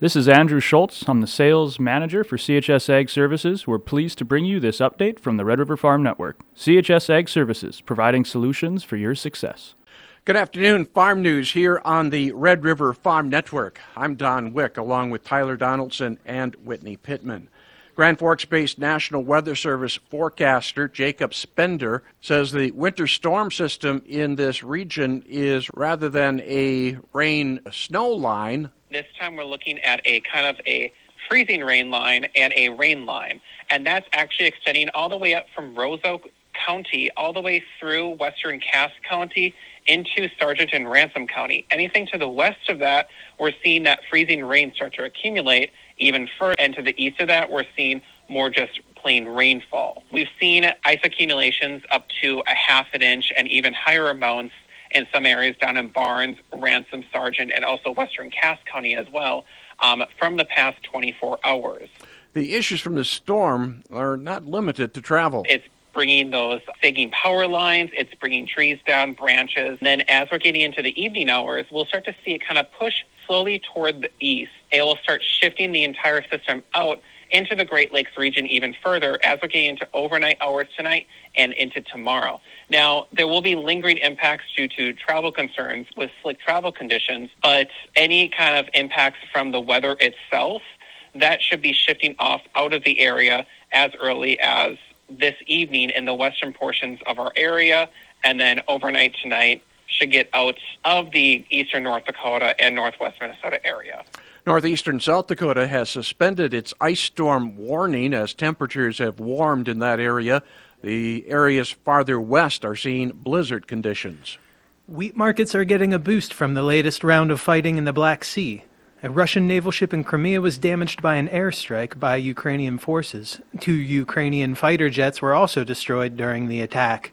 This is Andrew Schultz. I'm the sales manager for CHS Ag Services. We're pleased to bring you this update from the Red River Farm Network. CHS Ag Services, providing solutions for your success. Good afternoon, Farm News here on the Red River Farm Network. I'm Don Wick along with Tyler Donaldson and Whitney Pittman. Grand Forks based National Weather Service forecaster Jacob Spender says the winter storm system in this region is rather than a rain snow line. This time we're looking at a kind of a freezing rain line and a rain line. And that's actually extending all the way up from Roseau County all the way through western Cass County into Sargent and Ransom County. Anything to the west of that, we're seeing that freezing rain start to accumulate even further. And to the east of that, we're seeing more just plain rainfall. We've seen ice accumulations up to a half an inch and even higher amounts in some areas down in Barnes, Ransom, Sargent, and also western Cass County as well um, from the past 24 hours. The issues from the storm are not limited to travel. It's bringing those sagging power lines, it's bringing trees down, branches. And then as we're getting into the evening hours, we'll start to see it kind of push slowly toward the east. It will start shifting the entire system out into the Great Lakes region even further as we're getting into overnight hours tonight and into tomorrow. Now, there will be lingering impacts due to travel concerns with slick travel conditions, but any kind of impacts from the weather itself, that should be shifting off out of the area as early as this evening in the western portions of our area, and then overnight tonight should get out of the eastern North Dakota and northwest Minnesota area. Northeastern South Dakota has suspended its ice storm warning as temperatures have warmed in that area. The areas farther west are seeing blizzard conditions. Wheat markets are getting a boost from the latest round of fighting in the Black Sea. A Russian naval ship in Crimea was damaged by an airstrike by Ukrainian forces. Two Ukrainian fighter jets were also destroyed during the attack.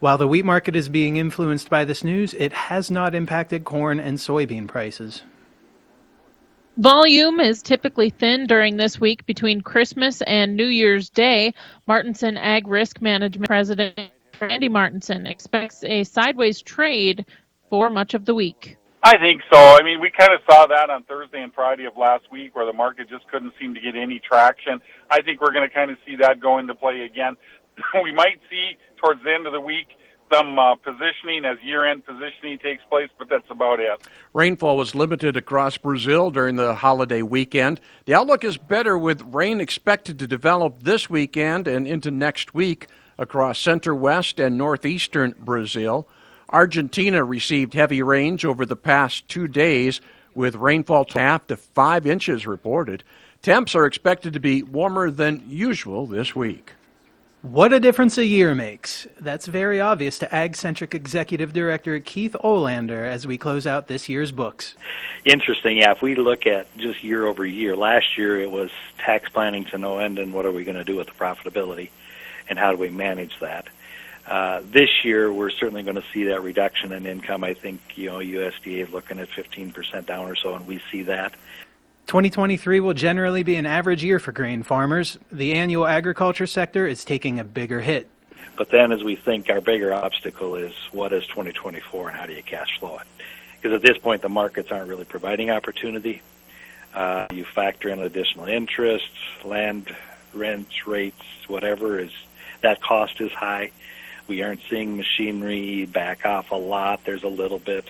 While the wheat market is being influenced by this news, it has not impacted corn and soybean prices. Volume is typically thin during this week between Christmas and New Year's Day. Martinson Ag Risk Management President Randy Martinson expects a sideways trade for much of the week. I think so. I mean, we kind of saw that on Thursday and Friday of last week where the market just couldn't seem to get any traction. I think we're going to kind of see that go into play again. we might see towards the end of the week some uh, positioning as year-end positioning takes place, but that's about it. Rainfall was limited across Brazil during the holiday weekend. The outlook is better with rain expected to develop this weekend and into next week across center west and northeastern Brazil. Argentina received heavy rains over the past two days, with rainfall to half to five inches reported. Temps are expected to be warmer than usual this week. What a difference a year makes. That's very obvious to Ag Centric Executive Director Keith Olander as we close out this year's books. Interesting. Yeah, if we look at just year over year, last year it was tax planning to no end and what are we going to do with the profitability and how do we manage that? Uh, this year, we're certainly going to see that reduction in income. I think you know USDA is looking at 15% down or so, and we see that. 2023 will generally be an average year for grain farmers. The annual agriculture sector is taking a bigger hit. But then, as we think, our bigger obstacle is what is 2024 and how do you cash flow it? Because at this point, the markets aren't really providing opportunity. Uh, you factor in additional interest, land rents, rates, whatever is that cost is high. We aren't seeing machinery back off a lot. There's a little bit.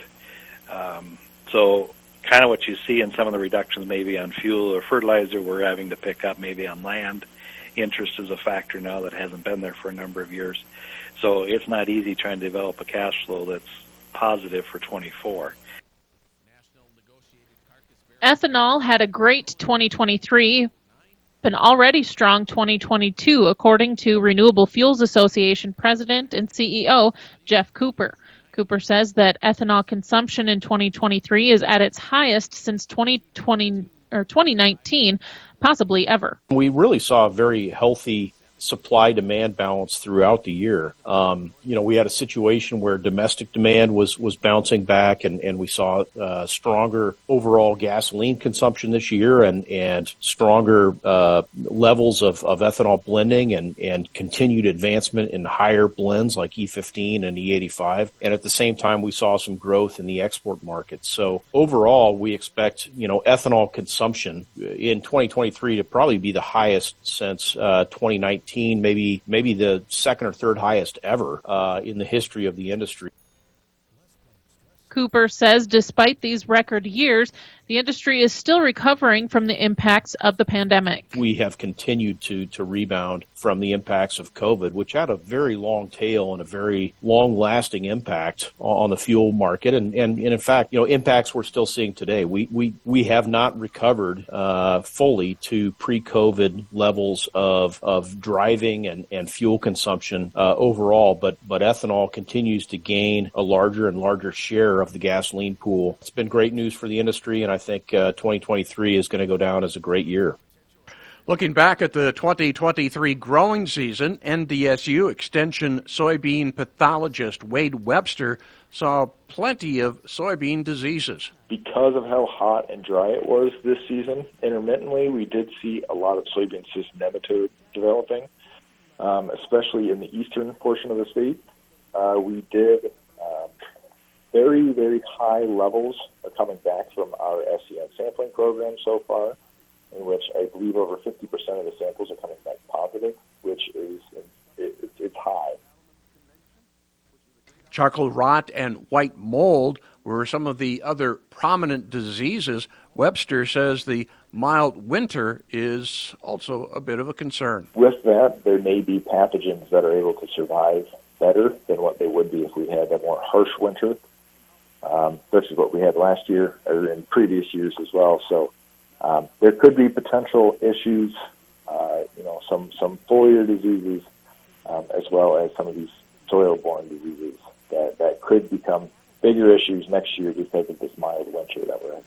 Um, so kind of what you see in some of the reductions maybe on fuel or fertilizer we're having to pick up maybe on land. Interest is a factor now that hasn't been there for a number of years. So it's not easy trying to develop a cash flow that's positive for 24. Ethanol had a great 2023 an already strong 2022, according to Renewable Fuels Association President and CEO Geoff Cooper. Cooper says that ethanol consumption in 2023 is at its highest since 2020 or 2019, possibly ever. We really saw a very healthy supply demand balance throughout the year. Um, you know, we had a situation where domestic demand was was bouncing back, and, and we saw uh, stronger overall gasoline consumption this year, and and stronger uh, levels of, of ethanol blending, and and continued advancement in higher blends like E15 and E85. And at the same time, we saw some growth in the export markets. So overall, we expect you know ethanol consumption in 2023 to probably be the highest since uh, 2019, maybe maybe the second or third highest ever uh, in the history of the industry. Cooper says despite these record years, the industry is still recovering from the impacts of the pandemic. We have continued to to rebound from the impacts of COVID, which had a very long tail and a very long lasting impact on the fuel market. And, and, and in fact, you know, impacts we're still seeing today. We, we, we have not recovered uh, fully to pre COVID levels of, of driving and, and fuel consumption uh, overall, but, but ethanol continues to gain a larger and larger share of the gasoline pool. It's been great news for the industry, and I think uh, 2023 is going to go down as a great year. Looking back at the 2023 growing season, NDSU Extension soybean pathologist Wade Webster saw plenty of soybean diseases. Because of how hot and dry it was this season, intermittently we did see a lot of soybean cyst nematode developing, um, especially in the eastern portion of the state. Uh, we did very, very high levels are coming back from our SCN sampling program so far in which I believe over 50% of the samples are coming back positive, which is it, it's high. Charcoal rot and white mold were some of the other prominent diseases. Webster says the mild winter is also a bit of a concern. With that, there may be pathogens that are able to survive better than what they would be if we had a more harsh winter, um, versus what we had last year or in previous years as well. So um, there could be potential issues, uh, you know, some some foliar diseases, um, as well as some of these soil-borne diseases that, that could become bigger issues next year because of this mild winter that we're in.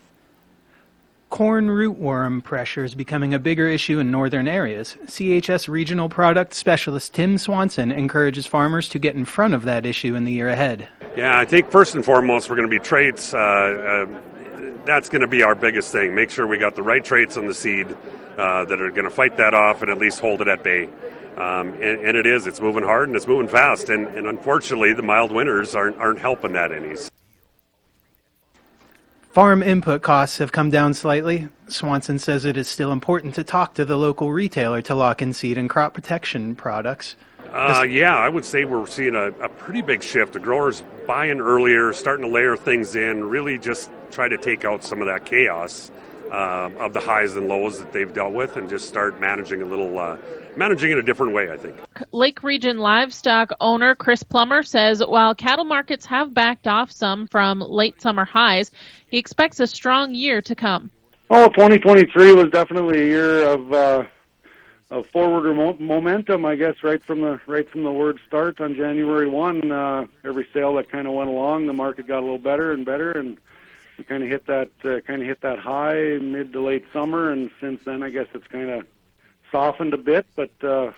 Corn rootworm pressure is becoming a bigger issue in northern areas. CHS regional product specialist Tim Swanson encourages farmers to get in front of that issue in the year ahead. Yeah, I think first and foremost, we're going to be traits. Uh, uh, that's going to be our biggest thing. Make sure we got the right traits on the seed uh, that are going to fight that off and at least hold it at bay. Um, and, and, it is. It's moving hard and it's moving fast. And, and unfortunately, the mild winters aren't, aren't helping that any. Farm input costs have come down slightly. Swanson says it is still important to talk to the local retailer to lock in seed and crop protection products. Uh, yeah, I would say we're seeing a, a, pretty big shift. The growers buying earlier, starting to layer things in, really just try to take out some of that chaos uh, of the highs and lows that they've dealt with, and just start managing a little, uh, managing in a different way. I think. Lake Region livestock owner Chris Plummer says while cattle markets have backed off some from late summer highs, he expects a strong year to come. Oh, 2023 was definitely a year of uh, of forward momentum, I guess, right from the right from the word start on January one. Uh, every sale that kind of went along, the market got a little better and better, and we kind of hit that uh, kind of hit that high mid to late summer, and since then, I guess it's kind of softened a bit, but uh,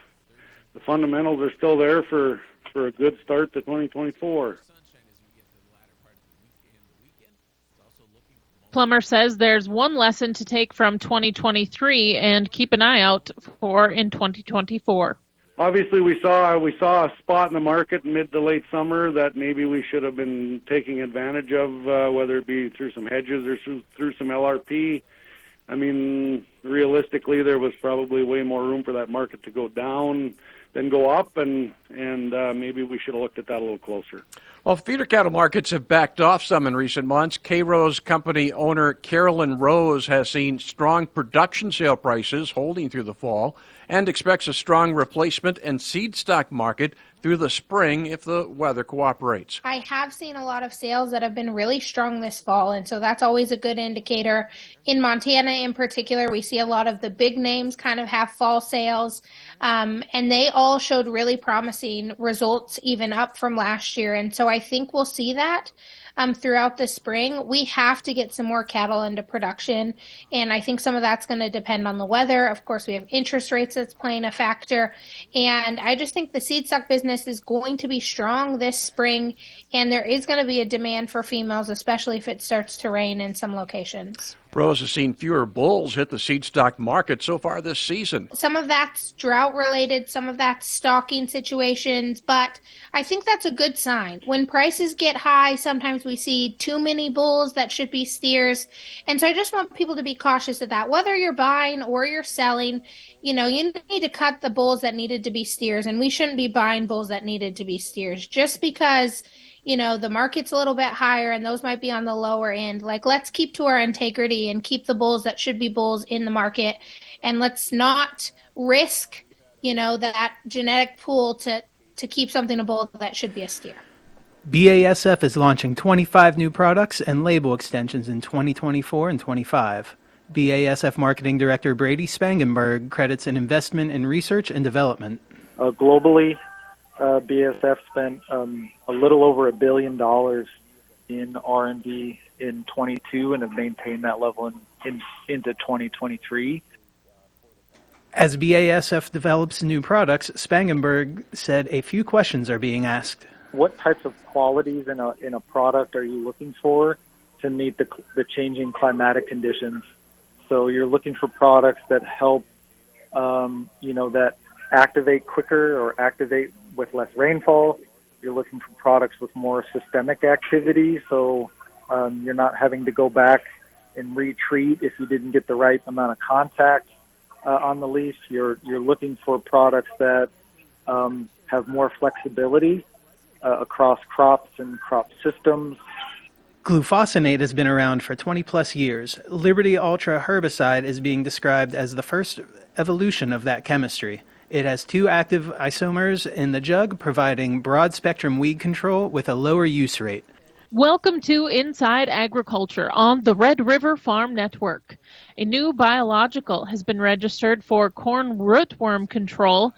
the fundamentals are still there for for a good start to 2024. Plummer says there's one lesson to take from 2023 and keep an eye out for in 2024. Obviously, we saw we saw a spot in the market mid to late summer that maybe we should have been taking advantage of, uh, whether it be through some hedges or through, through some LRP. I mean, realistically, there was probably way more room for that market to go down than go up, and and uh, maybe we should have looked at that a little closer. Well, feeder cattle markets have backed off some in recent months. K Rose company owner Carolyn Rose has seen strong production sale prices holding through the fall and expects a strong replacement and seed stock market through the spring if the weather cooperates. I have seen a lot of sales that have been really strong this fall, and so that's always a good indicator. In Montana, in particular, we see a lot of the big names kind of have fall sales, um, and they all showed really promising results, even up from last year. And so I think we'll see that. um, throughout the spring. We have to get some more cattle into production, and I think some of that's going to depend on the weather. Of course, we have interest rates that's playing a factor, and I just think the seed stock business is going to be strong this spring, and there is going to be a demand for females, especially if it starts to rain in some locations. Rose has seen fewer bulls hit the seed stock market so far this season. Some of that's drought related, some of that's stocking situations, but I think that's a good sign. When prices get high, sometimes we see too many bulls that should be steers. And so I just want people to be cautious of that. Whether you're buying or you're selling, you know, you need to cut the bulls that needed to be steers, and we shouldn't be buying bulls that needed to be steers just because you know the market's a little bit higher and those might be on the lower end like let's keep to our integrity and keep the bulls that should be bulls in the market and let's not risk you know that genetic pool to to keep something a bull that should be a steer BASF is launching 25 new products and label extensions in 2024 and 25. BASF Marketing Director Brady Spangenberg credits an investment in research and development. Uh, globally, uh, BASF spent um, a little over a billion dollars in R&D in 22 and have maintained that level in, in, into 2023. As BASF develops new products, Spangenberg said a few questions are being asked. What types of qualities in a in a product are you looking for to meet the the changing climatic conditions? So you're looking for products that help, um, you know, that activate quicker or activate with less rainfall. You're looking for products with more systemic activity, so um, you're not having to go back and retreat if you didn't get the right amount of contact uh, on the leaf. You're you're looking for products that um, have more flexibility uh, across crops and crop systems. Glufosinate has been around for 20 plus years. Liberty Ultra herbicide is being described as the first evolution of that chemistry. It has two active isomers in the jug, providing broad spectrum weed control with a lower use rate. Welcome to Inside Agriculture on the Red River Farm Network. A new biological has been registered for corn rootworm control.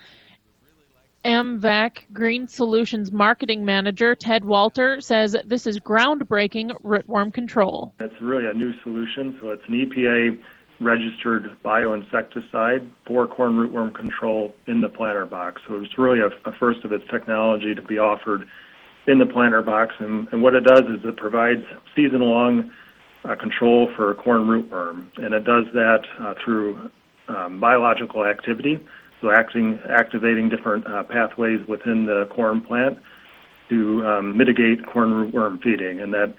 AMVAC Green Solutions Marketing Manager Ted Walter says this is groundbreaking rootworm control. It's really a new solution, so it's an EPA registered bioinsecticide for corn rootworm control in the planter box. So it's really a, first of its technology to be offered in the planter box. And, what it does is it provides season long uh, control for corn rootworm. And it does that uh, through um, biological activity, so acting, activating different uh, pathways within the corn plant to um, mitigate corn rootworm feeding. And that,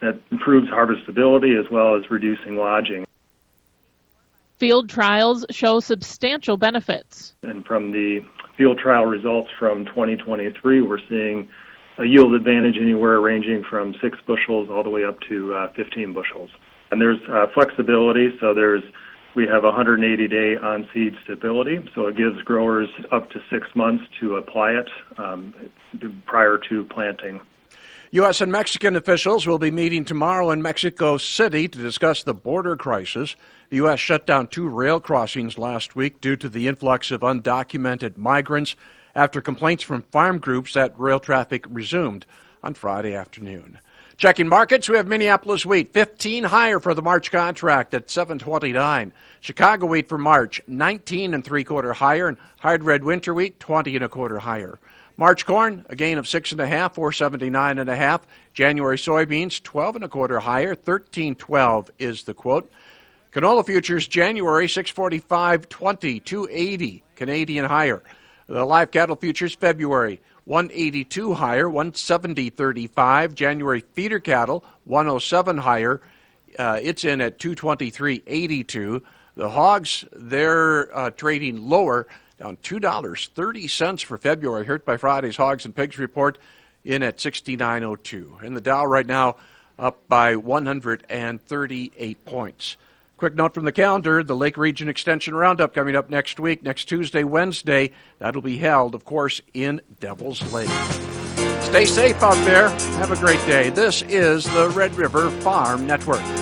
that improves harvestability as well as reducing lodging. Field trials show substantial benefits. And from the field trial results from 2023, we're seeing a yield advantage anywhere ranging from six bushels all the way up to uh, 15 bushels. And there's uh, flexibility, so there's we have 180 day on seed stability, so it gives growers up to six months to apply it um, prior to planting. U.S. and Mexican officials will be meeting tomorrow in Mexico City to discuss the border crisis. The U.S. shut down two rail crossings last week due to the influx of undocumented migrants after complaints from farm groups that rail traffic resumed on Friday afternoon. Checking markets, we have Minneapolis wheat 15 higher for the March contract at 729. Chicago wheat for March 19 and three quarter higher, and hard red winter wheat 20 and a quarter higher. March corn, a gain of six and a half, 479 and a half. January soybeans, 12 and a quarter higher, 1312 is the quote. Canola futures, January 645, 20, 280 Canadian higher. The live cattle futures, February 182 higher, 170.35. January feeder cattle, 107 higher. Uh, it's in at 223.82. The hogs, they're uh, trading lower down $2.30 for February, hurt by Friday's Hogs and Pigs report, in at 69.02. And the Dow right now up by 138 points. Quick note from the calendar the Lake Region Extension Roundup coming up next week, next Tuesday, Wednesday. That'll be held, of course, in Devil's Lake. Stay safe out there. Have a great day. This is the Red River Farm Network.